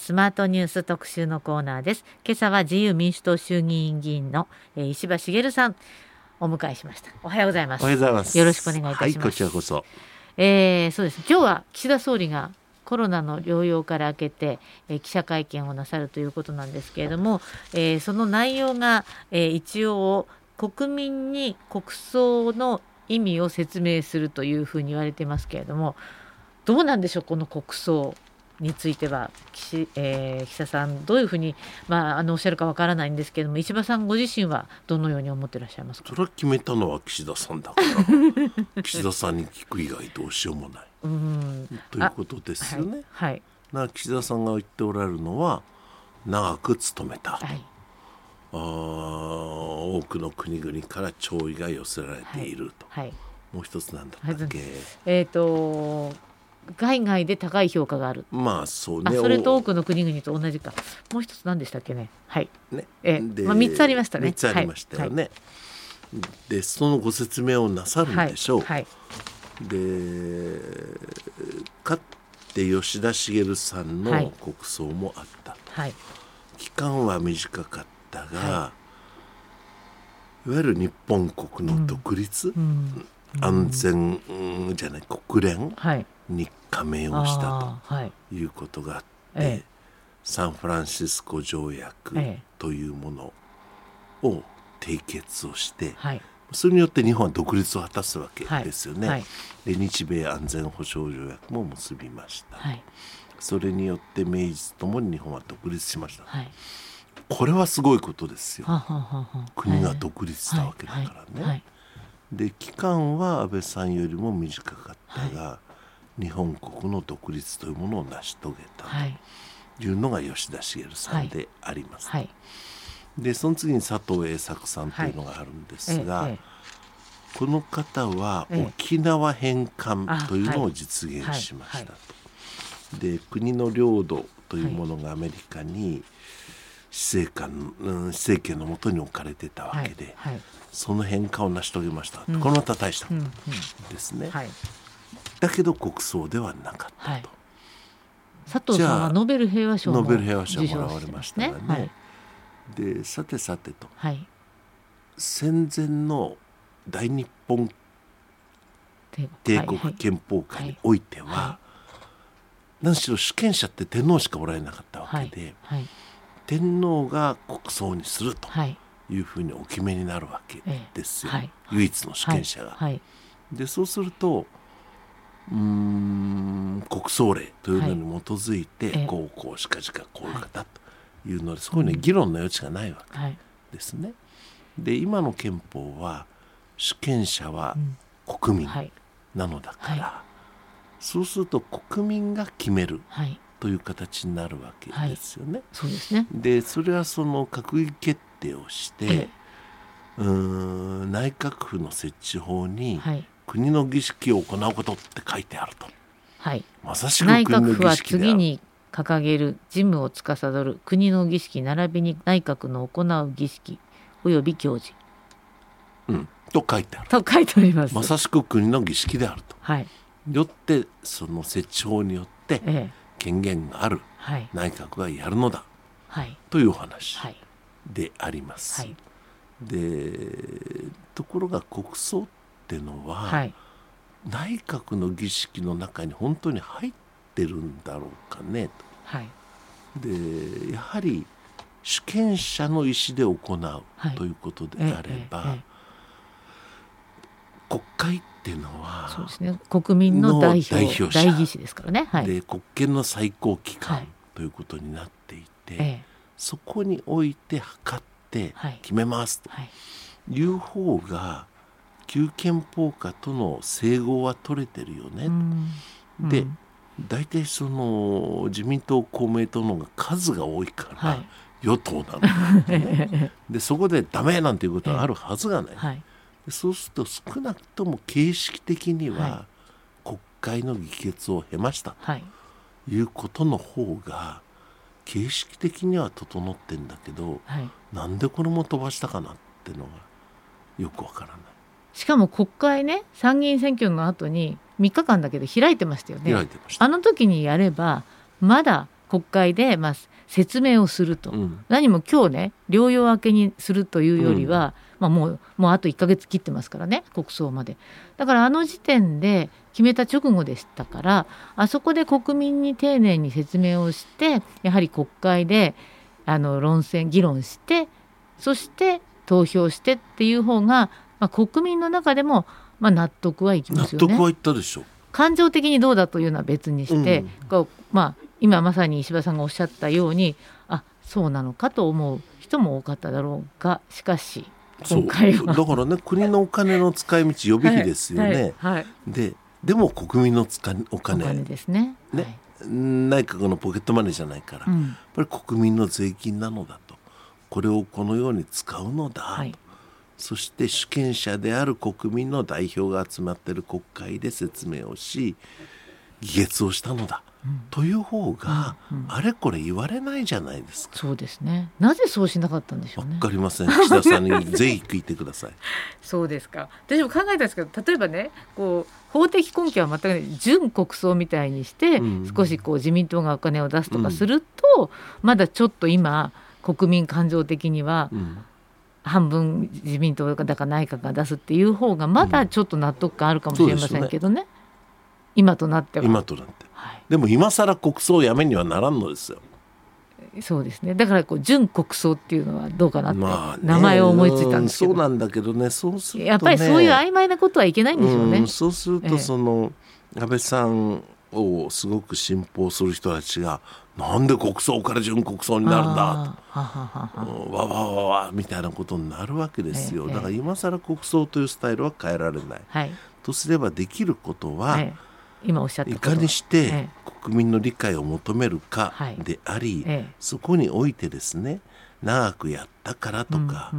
スマートニュース特集のコーナーです。今朝は自由民主党衆議院議員の、えー、石破茂さんお迎えしました。おはようございます。おはようございます。よろしくお願いいたします、はい、こちらこそ、えー、そうです。今日は岸田総理がコロナの療養から明けて、えー、記者会見をなさるということなんですけれども、えー、その内容が、えー、一応国民に国葬の意味を説明するというふうに言われてますけれどもどうなんでしょうこの国葬については岸,、えー、岸田さんどういうふうに、まあ、あのおっしゃるかわからないんですけれども石破さんご自身はどのように思ってらっしゃいますか？それは決めたのは岸田さんだから。岸田さんに聞く以外どうしようもない。うん。ということですよね。はい、はい、岸田さんが言っておられるのは長く務めた、はい、あ多くの国々から弔意が寄せられていると、はい、もう一つなんだったっけ、えっ、ー、と海外で高い評価がある。まあそうね。それと多くの国々と同じか。もう一つ何でしたっけね？はい。ね。えまあ三つありましたね。三つありましたよね。はい、でそのご説明をなさるんでしょう。はい。はい、でかって吉田茂さんの国葬もあった。はい。期間は短かったが、はい、いわゆる日本国の独立、うんうん、安全、うん、じゃない国連？はいに加盟をしたとい。うことがあって、はい、サンフランシスコ条約というものを締結をして、はい、それによって日本は独立を果たすわけですよね。はい、で日米安全保障条約も結びました。それによって明治ともに日本は独立しました。これはすごいことですよ。国が独立したわけだからね。で期間は安倍さんよりも短かったが、日本国の独立というものを成し遂げた。とい。うのが吉田茂さんであります。はい。はい、でその次に佐藤栄作さんというのがあるんですが、はい、この方は沖縄返還というのを実現しましたと。で国の領土というものがアメリカに施政官、うん、政権のもとに置かれてたわけで、その変化を成し遂げました、うん、このまた大したことですね。だけど国葬ではなかったと、はい、佐藤さんはノーベル平和賞ノーベル平和賞もらわれましたがね、はい、でさてさてと、はい、戦前の大日本帝国。憲法下においては、何しろ主権者って天皇しかおられなかったわけで、天皇が国葬にするとい。うふうにお決めになるわけですよ、唯一の主権者が。でそうするとうん国葬令というのに基づいて、はい、こうこうしかしかこういう方というので、そこに議論の余地がないわけですね。で今の憲法は主権者は国民なのだから、そうすると国民が決めるという形になるわけですよね。そうですね。でそれはその閣議決定をして、うん内閣府の設置法に、国の儀式を行うことって書いてあると。はい、まさしく内閣府は次に掲げる事務を司る国の儀式並びに内閣の行う儀式及び行事。うん、と書いてある。と書いてあります。まさしく国の儀式であると。はい、よってその設置法によって権限がある内閣がやるのだ、はい、というお話であります。はい、でところが国葬ってってのは、はい、内閣の儀式の中に本当に入ってるんだろうかねと。はい、でやはり主権者の意思で行うということであれば、国会っていうのはそうです、ね、国民の代表代表者。代議士ですからね、はい、で国権の最高機関ということになっていて、そこにおいて測って決めますという方が旧憲法下との整合は取れてるよね、うん、で、大体その自民党公明党の方が数が多いから、はい、与党なの、ね、でそこでダメなんていうことはあるはずがない、はい、そうすると少なくとも形式的には国会の議決を経ましたとい。うことの方が形式的には整ってんだけど、はい、なんでこれも飛ばしたかなっていうのがよくわからない。しかも国会ね参議院選挙の後に3日間だけで開いてましたよね。あの時にやればまだ国会で、まあ、説明をすると、うん、何も今日ね療養明けにするというよりは、まあ、もうもうあと1か月切ってますからね国葬まで。だからあの時点で決めた直後でしたからあそこで国民に丁寧に説明をしてやはり国会であの論戦議論してそして投票してっていう方が、まあ、国民の中でも、まあ、納得はいきますよね。納得はいったでしょ感情的にどうだというのは別にして、うん、こうまあ、今まさに石破さんがおっしゃったようにあそうなのかと思う人も多かっただろうがしかし今回は。だからね国のお金の使い道予備費ですよね。はいはいはい、ででも国民の使お金。お金ですね。ね、内閣のポケットマネーじゃないから、うん、やっぱり国民の税金なのだと。これをこのように使うのだと、そして主権者である国民の代表が集まっている国会で説明をし議決をしたのだという方が、あれこれ言われないじゃないですか。そうですね。なぜそうしなかったんでしょうね。わかりません。岸田さんに ぜひ聞いてください。そうですか。私も考えたんですけど、例えばね、こう法的根拠は全く準国葬みたいにして、うん、少しこう自民党がお金を出すとかすると、うん、まだちょっと今国民感情的には。半分自民党だか内閣が出すっていう方がまだちょっと納得感あるかもしれませんけどね、ね。今となっては。今となって。でも今更国葬をやめにはならんのですよ。そうですね。だからこう準国葬っていうのはどうかなって名前を思いついたんですけど、まあ、そうなんだけどね。そうすると、ね、やっぱりそういう曖昧なことはいけないんでしょうね。うそうするとその、安倍さんをすごく信奉する人たちがなんで国葬から準国葬になるんだ？とわわわわみたいなことになるわけですよ、だから今更国葬というスタイルは変えられない、はい、とすればできることは、はい。今おっしゃったいかにして国民の理解を求めるかであり、ええ、そこにおいてですね長くやったからとか、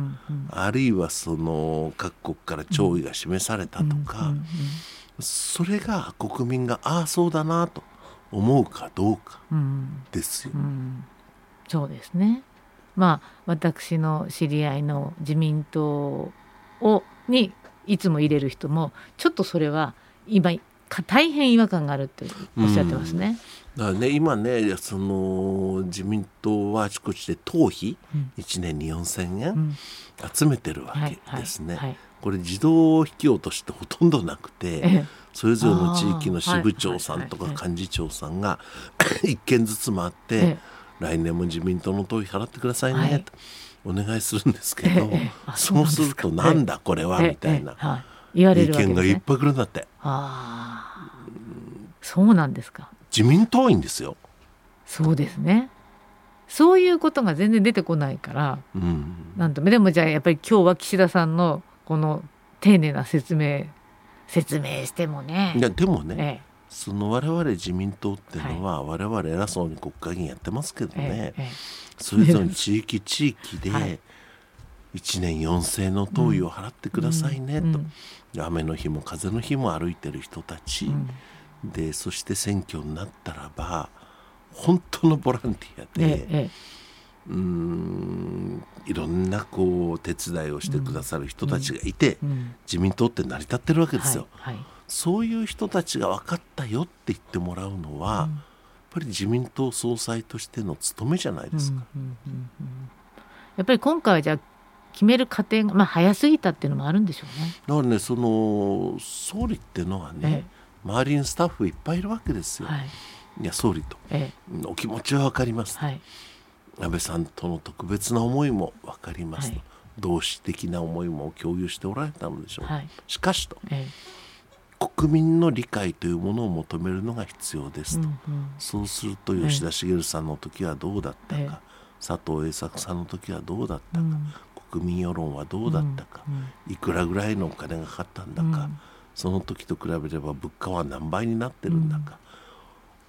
あるいはその各国から弔意が示されたとか、それが国民がああそうだなと思うかどうかですよ。うん。うん、そうですね。まあ私の知り合いの自民党をにいつも入れる人もちょっとそれは今大変違和感があるっておっしゃってますね。だからね今ねその自民党はあちこちで党費、うん、1年に4,000円集めてるわけですね。これ自動引き落としってほとんどなくて、ええ、それぞれの地域の支部長さんとか幹事長さんが一件ずつ回って、え、来年も自民党の党費払ってくださいね、とお願いするんですけど、そうするとなんだこれはみたいな。意見がいっぱい来るんだって。そうなんですか。自民党員ですよ。そうですね。そういうことが全然出てこないから、うん、なんとでもじゃあやっぱり今日は岸田さんのこの丁寧な説明説明してもね。いやでもね、ええ、その我々自民党っていうのは、はい、我々偉そうに国会議員やってますけどね、え、それぞれ地域地域で、はい。1年4,000の灯油を払ってくださいね、と、雨の日も風の日も歩いてる人たち、でそして選挙になったらば本当のボランティアで、ええ、うんいろんなこう手伝いをしてくださる人たちがいて、自民党って成り立ってるわけですよ。はいはい、そういう人たちが分かったよって言ってもらうのは、やっぱり自民党総裁としての務めじゃないですか。やっぱり今回はじゃあ決める過程が、まあ、早すぎたっていうのもあるんでしょうね。だからねその総理っていうのはね、ええ、周りにスタッフいっぱいいるわけですよ。はい、いや総理と、え、お気持ちは分かります、はい、安倍さんとの特別な思いも分かりますと、はい、同志的な思いも共有しておられたのでしょう、はい、しかしと、国民の理解というものを求めるのが必要ですと、うんうん、そうすると吉田茂さんの時はどうだったか、佐藤栄作さんの時はどうだったか、うん、国民世論はどうだったか、いくらぐらいのお金がかかったんだか、その時と比べれば物価は何倍になってるんだか、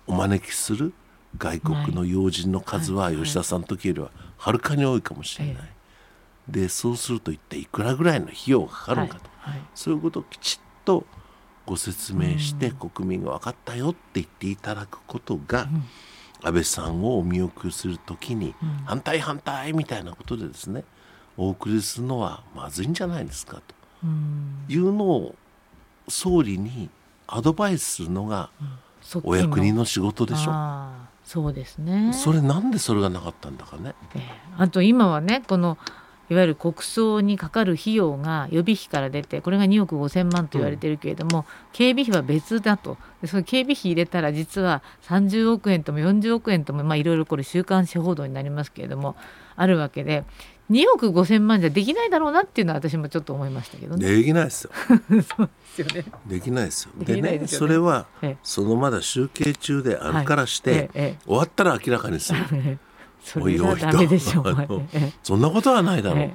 お招きする外国の要人の数は吉田さんの時よりははるかに多いかもしれない。でそうすると一体いくらぐらいの費用がかかるかと、そういうことをきちっとご説明して国民が分かったよって言っていただくことが、安倍さんをお見送りする時に反対反対みたいなことでですねお送りするのはまずいんじゃないですかと。いうのを総理にアドバイスするのがお役人の仕事でしょ。そうですね。それなんでそれがなかったんだかね、えー、あと今はねこのいわゆる国葬にかかる費用が予備費から出てこれが2億5000万と言われてるけれども、うん、警備費は別だと。でその警備費入れたら実は30億円とも40億円ともいろいろこれ週刊誌報道になりますけれどもあるわけで2億5千万じゃできないだろうなっていうのは私もちょっと思いましたけどね。できないですよ。そうですよね。できないですよ。でね、ね、それはそのまだ集計中であるからして、はい、終わったら明らかにする。それはダメでしょう。そんなことはないだろう。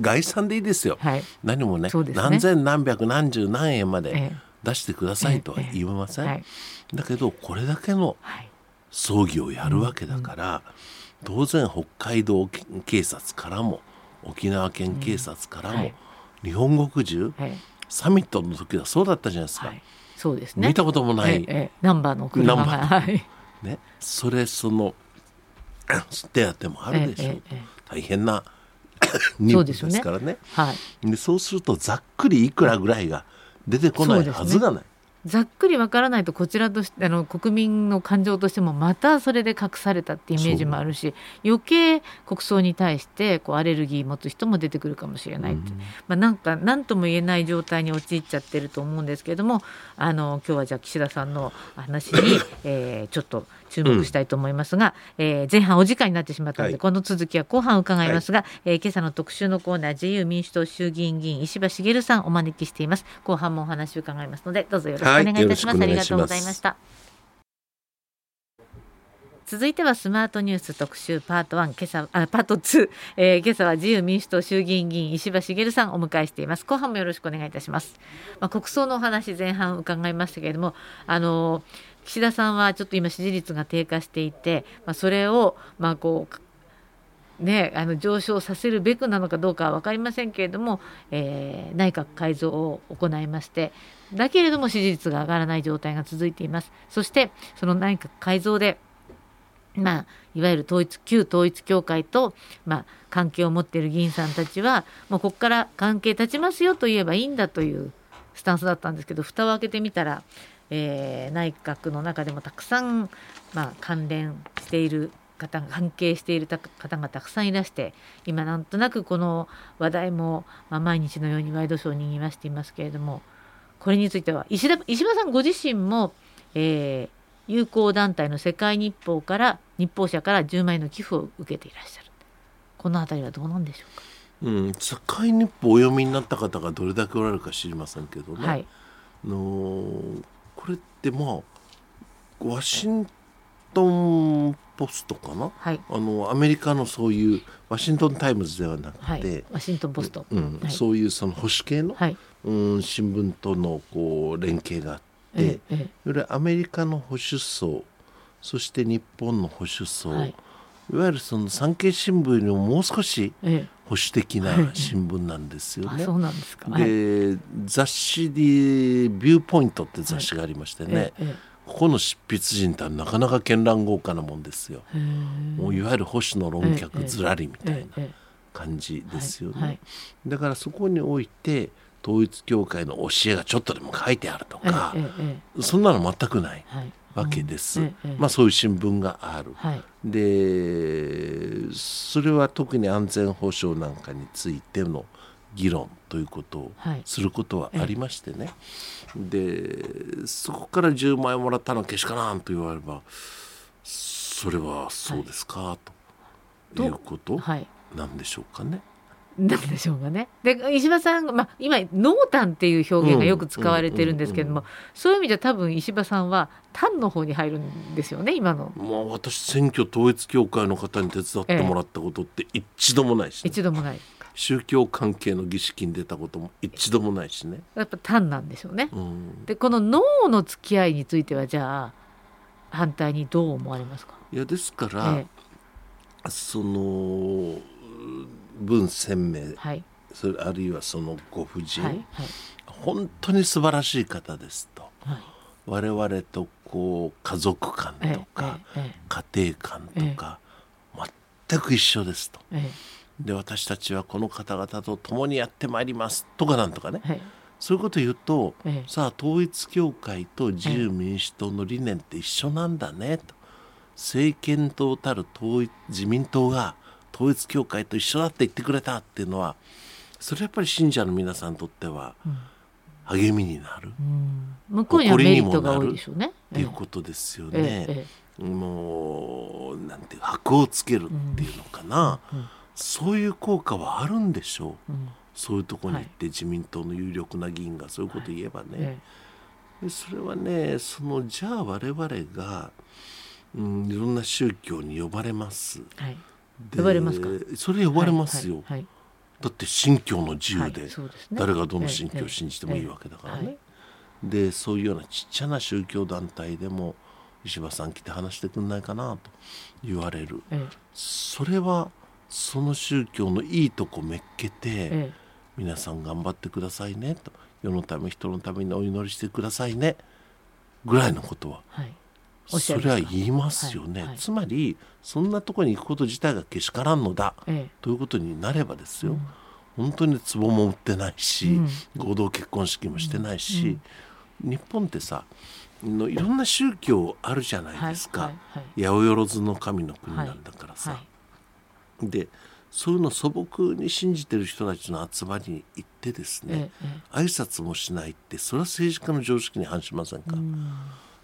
概算でいいですよ。はい、何もね、ね、何千何百何十何円まで出してくださいとは言いません。はい、だけどこれだけの葬儀をやるわけだから。うんうん当然北海道警察からも沖縄県警察からも、日本国中、はい、サミットの時はそうだったじゃないですか、はい、そうですね。見たこともない、ええ、ナンバーの車が、はい、ね、それその 手当もあるでしょ。う、え、大変な 任務ですからね、ね、はい、でそうするとざっくりいくらぐらいが出てこないはずがない。ざっくりわからないとこちらとしてあの国民の感情としてもまたそれで隠されたってイメージもあるし余計国葬に対してこうアレルギー持つ人も出てくるかもしれないって、うん、まあ、なんか何とも言えない状態に陥っちゃってると思うんですけれどもあの今日はじゃあ岸田さんの話に、えー、ちょっと注目したいと思いますが、うん、えー、前半お時間になってしまったので、はい、この続きは後半伺いますが、はい、えー、今朝の特集のコーナー自由民主党衆議院議員石破茂さんお招きしています。後半もお話を伺いますのでどうぞよろしくお願いいたします、はい、ありがとうございました。続いてはスマートニュース特集パート1今朝あパート2、えー、今朝は自由民主党衆議院議員石破茂さんをお迎えしています。後半もよろしくお願いいたします。まあ、国葬のお話前半伺いましたけれどもあの岸田さんはちょっと今支持率が低下していて、まあ、それをまあこうね、あの上昇させるべくなのかどうかは分かりませんけれども、えー、内閣改造を行いましてだけれども支持率が上がらない状態が続いています。そしてその内閣改造でまあ、いわゆる統一旧統一教会と、まあ、関係を持っている議員さんたちはもうここから関係断ちますよと言えばいいんだというスタンスだったんですけど蓋を開けてみたら、えー、内閣の中でもたくさん、まあ、関連している方関係している方がたくさんいらして今なんとなくこの話題も、まあ、毎日のようにワイドショーにぎわしていますけれどもこれについては石田石破さんご自身も、えー友好団体の世界日報から日報社から10万円の寄付を受けていらっしゃる。この辺りはどうなんでしょうか？うん、世界日報をお読みになった方がどれだけおられるか知りませんけどね、はい、のこれってまあワシントン・ポストかな、はい、あのアメリカのそういうワシントン・タイムズではなくて、はい、ワシントン・ポスト、うん。そういうその保守系の、うん、新聞とのこう連携があって、ええ、アメリカの保守層そして日本の保守層、はい、いわゆるその産経新聞よりももう少し保守的な新聞なんですよね。そうなんですか、で雑誌で「ビューポイント」って雑誌がありましてね、ここの執筆陣ってなかなか絢爛豪華なもんですよ。もういわゆる保守の論客ずらりみたいな感じですよね。だからそこにおいて統一教会の教えがちょっとでも書いてあるとか、そんなの全くない。はいわけです、うんまあ、そういう新聞がある、はい、でそれは特に安全保障なんかについての議論ということをすることはありましてね、はい、でそこから10万円もらったのはけしからんと言われればそれはそうですか、はい、ということなんでしょうかね。なんでしょうかね。で石破さんまあ、今濃淡っていう表現がよく使われてるんですけれども、そういう意味では多分石破さんは淡の方に入るんですよね今の。まあ私選挙統一教会の方に手伝ってもらったことって一度もないし、ね、一度もない。宗教関係の儀式に出たことも一度もないしね。やっぱ単なんでしょうね。うん、でこの脳の付き合いについてはじゃあ反対にどう思われますか？いやですから、ええ、その文鮮明、はい、それあるいはそのご婦人、はいはい、本当に素晴らしい方ですと、はい、我々とこう家族観とか、家庭観とか、全く一緒ですと。で私たちはこの方々と共にやってまいりますとかなんとかね、そういうことを言うと、さあ統一教会と自由民主党の理念って一緒なんだねと。政権党たる統一自民党が統一教会と一緒だって言ってくれたっていうのはそれやっぱり信者の皆さんにとっては励みになる、うん、向こうにはメリットが多いでしょうね。っていうことですよね。ええ、もうなんて箔をつけるっていうのかな、うん。うん、そういう効果はあるんでしょう、そういうとこに行って自民党の有力な議員がそういうこと言えばね、はい、それはねそのじゃあ我々が、うん、いろんな宗教に呼ばれます。はい呼ばれますか？それ呼ばれますよ、はいだって信教の自由で誰がどの信教を信じてもいいわけだからね、でそういうようなちっちゃな宗教団体でも石破さん来て話してくんないかなと言われる、それはその宗教のいいとこめっけて、皆さん頑張ってくださいねと。世のため人のためにお祈りしてくださいね。ぐらいのことは、はい、それは言いますよね、はい。はい、つまりそんなところに行くこと自体がけしからんのだ、ええ、ということになればですよ、うん、本当に壺も売ってないし、うん、合同結婚式もしてないし、うん、日本ってさのいろんな宗教あるじゃないですか、はい、八百万の神の国なんだからさ。でそういうの素朴に信じてる人たちの集まりに行ってですね、ええ、挨拶もしないってそれは政治家の常識に反しませんか、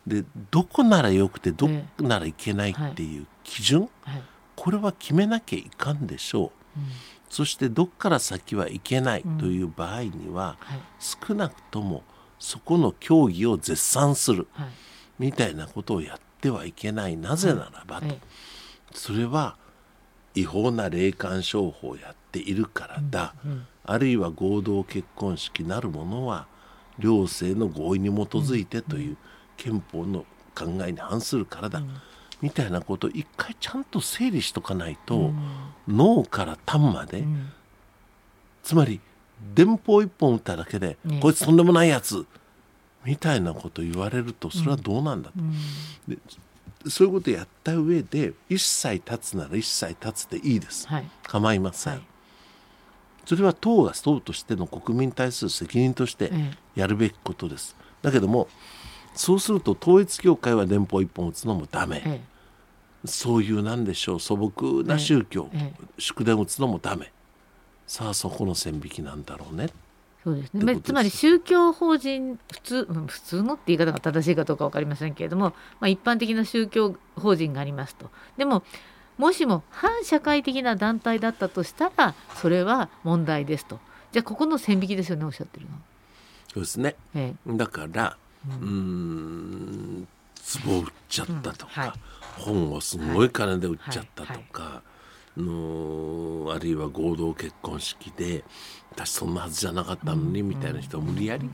でどこならよくてどこならいけないっていう基準、はい、これは決めなきゃいかんでしょう、うん、そしてどっから先はいけないという場合には、うん。はい、少なくともそこの競技を絶賛する、はい、みたいなことをやってはいけないなぜならばと、それは違法な霊感商法をやっているからだ、うん。うん、あるいは合同結婚式なるものは両性の合意に基づいてという、憲法の考えに反するからだ、うん、みたいなことを一回ちゃんと整理しとかないと、うん、脳から端まで、うん、つまり電報一本打っただけで、ね、こいつとんでもないやつみたいなこと言われるとそれはどうなんだと。でそういうことやった上で一切立つなら一切立つでいいです、はい、構いません、はい、それは党が党としての国民に対する責任としてやるべきことです、だけどもそうすると統一教会は電報一本打つのもダメ、ええ、そういうなんでしょう素朴な宗教、え、祝電打つのもダメ。さあそこの線引きなんだろうね。そうですね。つまり宗教法人普通普通のって言い方が正しいかどうか分かりませんけれども、まあ、一般的な宗教法人がありますと。でももしも反社会的な団体だったとしたらそれは問題ですと。じゃあここの線引きですよねおっしゃってるの。そうですね、ええ、だからうん。壺売っちゃったとか、はい、本をすごい金で売っちゃったとか、のあるいは合同結婚式で私そんなはずじゃなかったのにみたいな人は無理やり、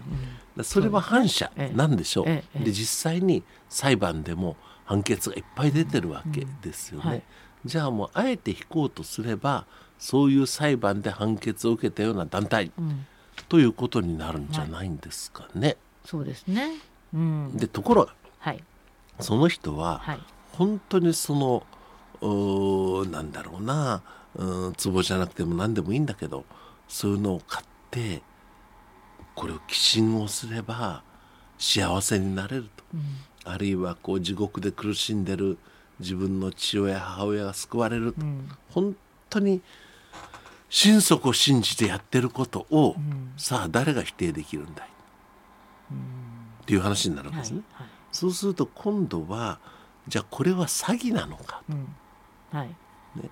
それは反社なんでしょう、で実際に裁判でも判決がいっぱい出てるわけですよね、じゃあもうあえて引こうとすればそういう裁判で判決を受けたような団体、ということになるんじゃないんですかね。そうですね、うん、でところが、はい、その人は、はい、本当にそのうなんだろうなうん壺じゃなくても何でもいいんだけどそういうのを買ってこれを寄進をすれば幸せになれると、うん、あるいはこう地獄で苦しんでる自分の父親母親が救われると、うん、本当に心底信じてやってることを、うん、さあ誰が否定できるんだい、っていう話になるんですね。はいはい、そうすると今度はじゃあこれは詐欺なのか、はい。ね、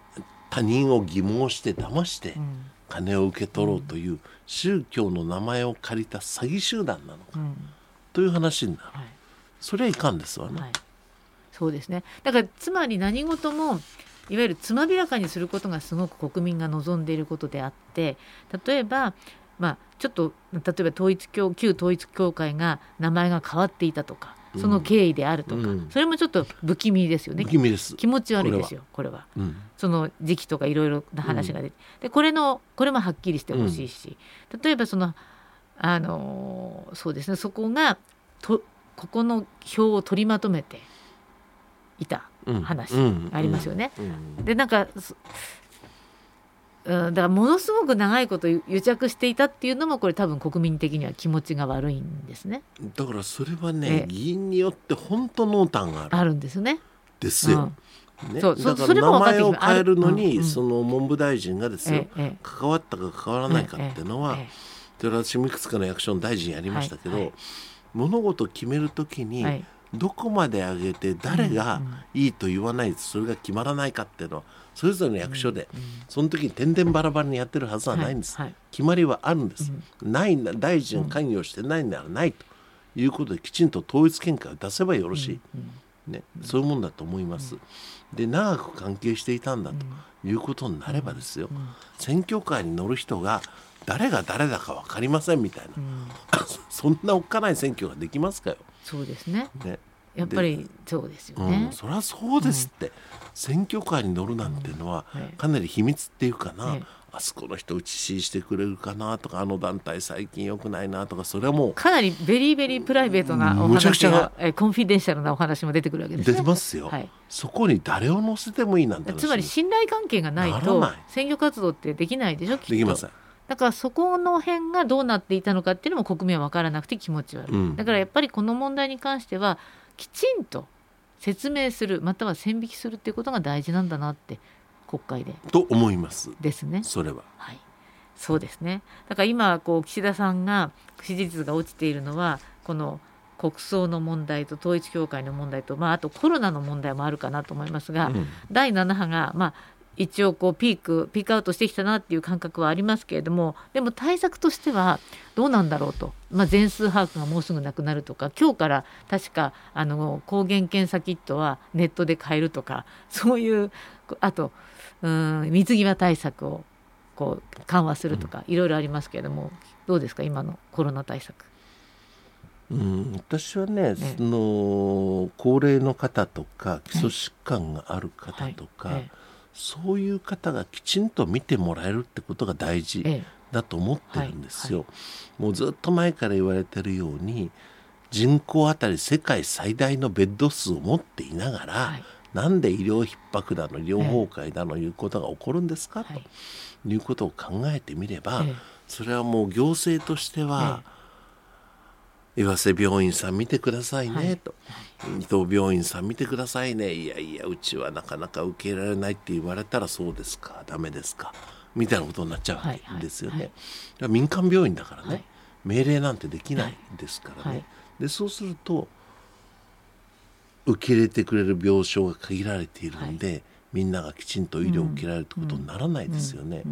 他人を疑問して騙して金を受け取ろうという宗教の名前を借りた詐欺集団なのか、という話になる、はい、それはいかんですわね、はい、そうですね。だからつまり何事もいわゆるつまびらかにすることがすごく国民が望んでいることであって例えばまあ、ちょっと例えば統一教旧統一教会が名前が変わっていたとかその経緯であるとか、うん、それもちょっと不気味ですよね。気持ち悪いですよこれは、うん、その時期とかいろいろな話が出て、うん、でこれのこれもはっきりしてほしいし、例えばそのあのそうですねそこがとここの表を取りまとめていた話ありますよね。でなんかうん、だからものすごく長いこと癒着していたっていうのもこれ多分国民的には気持ちが悪いんですね。だからそれはね議員によって本当濃淡がある。あるんですね。ですよ。ね、そうだから名前を変えるのに、その文部大臣がですよ、関わったか関わらないかっていうのは、で私もいくつかの役所の大臣やりましたけど、物事を決めるときに、どこまで上げて誰がいいと言わないとそれが決まらないかっていうのはそれぞれの役所で、その時に点々バラバラにやってるはずはないんです、決まりはあるんです、ないな大臣関与してないならないということできちんと統一見解を出せばよろしい、ね、そういうもんだと思います。で長く関係していたんだということになればですよ、選挙カーに乗る人が誰が誰だか分かりませんみたいな、うん、そんなおっかない選挙ができますかよ。そうですね。ねやっぱりそうですよね。うん、そりゃそうですって、うん、選挙カーに乗るなんていうのは、かなり秘密っていうかな、あそこの人打ちししてくれるかなとかあの団体最近よくないなとかそれはもうかなり very very private なお話がえ confidential なお話も出てくるわけですね。出てますよ、はい、そこに誰を乗せてもいいなんてつまり信頼関係がないと選挙活動ってできないでしょできません。だからそこの辺がどうなっていたのかっていうのも国民は分からなくて気持ち悪い、うん、だからやっぱりこの問題に関してはきちんと説明するまたは線引きするっていうことが大事なんだなって国会で。と思います。ですね。それは。はい。そうですね。だから今こう岸田さんが支持率が落ちているのはこの国葬の問題と統一教会の問題と、まあ、あとコロナの問題もあるかなと思いますが、うん、第7波が、まあ、一応こうピークピークアウトしてきたなっていう感覚はありますけれどもでも対策としてはどうなんだろうと、まあ、全数把握がもうすぐなくなるとか今日から確かあの抗原検査キットはネットで買えるとかそういうあとうん水際対策をこう緩和するとか、いろいろありますけれどもどうですか今のコロナ対策。うん、私はね、ね。その高齢の方とか基礎疾患がある方とか、はいそういう方がきちんと見てもらえるってことが大事だと思ってるんですよ。もうずっと前から言われてるように人口あたり世界最大のベッド数を持っていながら、はい、なんで医療逼迫だの医療崩壊だのいうことが起こるんですか、ということを考えてみれば、それはもう行政としては、岩瀬病院さん見てくださいね、はい、と伊藤病院さん見てくださいね。いやいやうちはなかなか受け入れられないって言われたらそうですか。ダメですか。みたいなことになっちゃうわけですよね、はい。はい、民間病院だからね、命令なんてできないですからね、でそうすると受け入れてくれる病床が限られているんで、みんながきちんと医療を受けられるってことにならないですよね、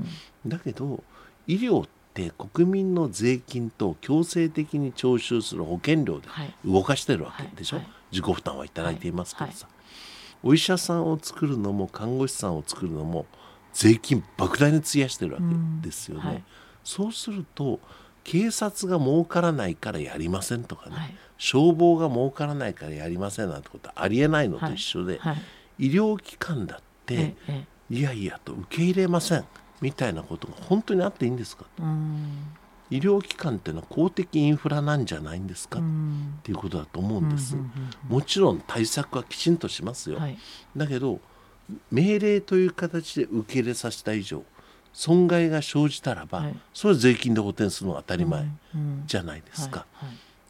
だけど医療ってって国民の税金と強制的に徴収する保険料で動かしてるわけでしょ、はいはい、自己負担はいただいていますけどさ、お医者さんを作るのも看護師さんを作るのも税金莫大に費やしてるわけですよね。そうすると警察が儲からないからやりませんとかね、はい、消防が儲からないからやりませんなんてことはありえないのと一緒で、はい。はい、医療機関だって、いやいやと受け入れませんみたいなことが本当にあっていいんですか？医療機関っていうのは公的インフラなんじゃないんですか？っていうことだと思うんです。もちろん対策はきちんとしますよ。はい、だけど命令という形で受け入れさせた以上損害が生じたらば、はい、それは税金で補填するのが当たり前じゃないですか。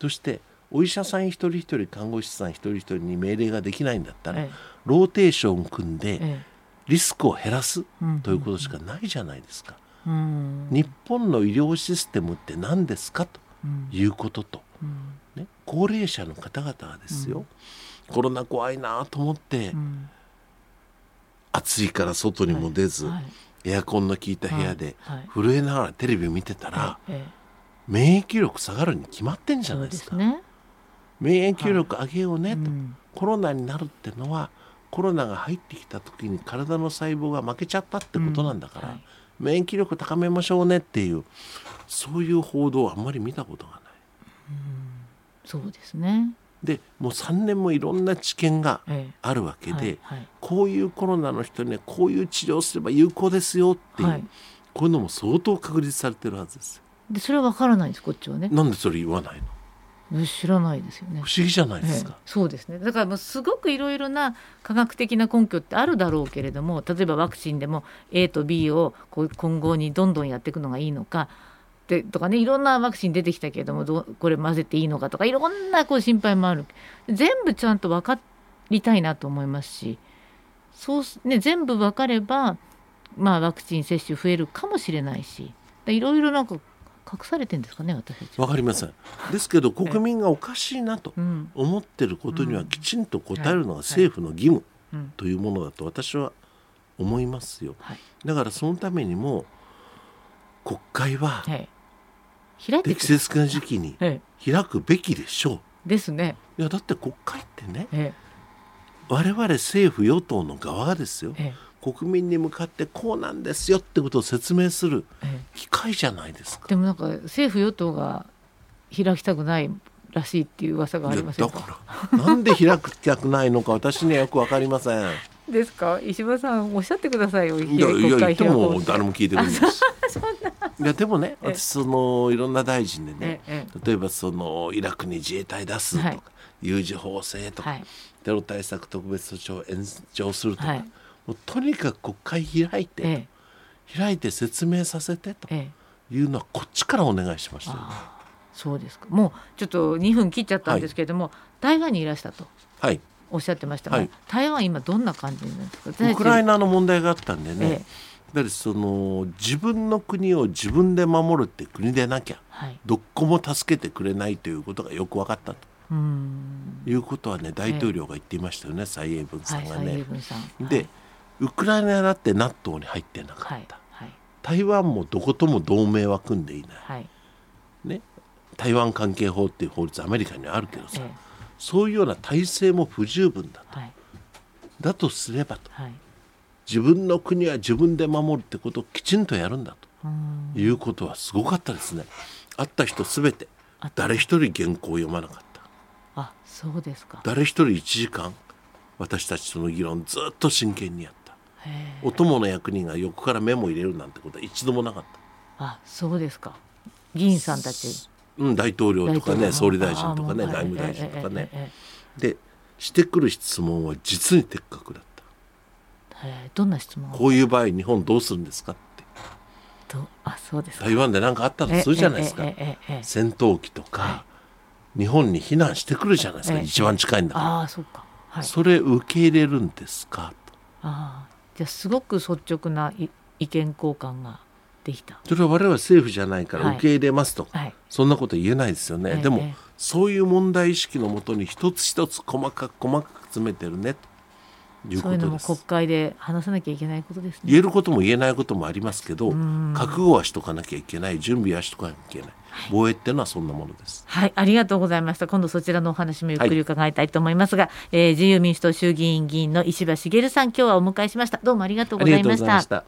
そしてお医者さん一人一人看護師さん一人一人に命令ができないんだったら、ローテーション組んで、えリスクを減らすということしかないじゃないですか。日本の医療システムって何ですか？ということと、ね、高齢者の方々はですよ、コロナ怖いなと思って、暑いから外にも出ず、エアコンの効いた部屋で震えながらテレビ見てたら、免疫力下がるに決まってんじゃないですか。免疫力上げようねと、コロナになるってのはコロナが入ってきた時に体の細胞が負けちゃったってことなんだから、うんはい、免疫力高めましょうねっていうそういう報道はあんまり見たことがない。そうですね。でもう3年もいろんな知見があるわけで、ええはいはい、こういうコロナの人にはこういう治療すれば有効ですよっていう、はい、こういうのも相当確立されてるはずですでそれは分からないですこっちはね。なんでそれ言わないの？知らないですよね。不思議じゃないですか、ええ、そうですね。だからもうすごくいろいろな科学的な根拠ってあるだろうけれども例えばワクチンでも A と B をこう今後にどんどんやっていくのがいいのかでとかねいろんなワクチン出てきたけれどもどこれ混ぜていいのかとかいろんなこう心配もある。全部ちゃんと分かっりたいなと思いますしそうね全部分かればまあワクチン接種増えるかもしれないしいろいろなんか隠されてんですかね私たち。わかりません。ですけど国民がおかしいなと思ってることにはきちんと答えるのが政府の義務というものだと私は思いますよ、だからそのためにも国会は適切な時期に開くべきでしょう、ですね。いやだって国会ってね、我々政府与党の側がですよ、国民に向かってこうなんですよってことを説明する機会じゃないですか。でもなんか政府与党が開きたくないらしいっていう噂がありませんか？からなんで開きたくないのか私にはよくわかりません。ですか？石破さんおっしゃってくださいよ。いやいや言っても誰も聞いてくれないし。いやでもね私そのいろんな大臣でね例えばそのイラクに自衛隊出すとか、はい、有事法制とか、はい、テロ対策特別措置を延長するとか。はいもうとにかく国会開いて、ええ、開いて説明させてと。いうのはこっちからお願いしました、ね、そうですか。もうちょっと2分切っちゃったんですけれども、はい、台湾にいらしたと。はい。おっしゃってましたが、はい、台湾今どんな感じなんですか？ウクライナの問題があったんでね、ええ、やっぱりその自分の国を自分で守るって国でなきゃ、はい、どこも助けてくれないということがよく分かったと。いうことはね大統領が言っていましたよね、蔡英文さんがね。で、ウクライナだって NATO に入ってなかった、はいはい、台湾もどことも同盟は組んでいない、はい、ね、台湾関係法っていう法律アメリカにはあるけどさ、ええ、そういうような体制も不十分だと、だとすればと、自分の国は自分で守るってことをきちんとやるんだと。いうことはすごかったですね。会った人すべて。誰一人原稿を読まなかった。あそうですか。誰一人1時間私たちとの議論ずっと真剣にやった。お供の役人が横からメモ入れるなんてことは一度もなかった。あそうですか。議員さんたち。うん大統領とかね総理大臣とかね外務大臣とかね、でしてくる質問は実に的確だった。どんな質問？こういう場合日本どうするんですかって。あそうです台湾で何かあったとするじゃないですか戦闘機とか、日本に避難してくるじゃないですか、一番近いんだからあそうか、はい、それ受け入れるんですかとあじゃすごく率直な意見交換ができた。それは我々政府じゃないから受け入れますと、はい、そんなこと言えないですよね、でも、ええ、そういう問題意識のもとに一つ一つ細かく細かく詰めてるねいうそういうのも国会で話さなきゃいけないことですね。言えることも言えないこともありますけど覚悟はしとかなきゃいけない。準備はしとかなきゃいけない防衛ってい。うのはそんなものですはいありがとうございました。今度そちらのお話もゆっくり伺いたいと思いますが、はい、えー、自由民主党衆議院議員の石破茂さん今日はお迎えしました。どうもありがとうございました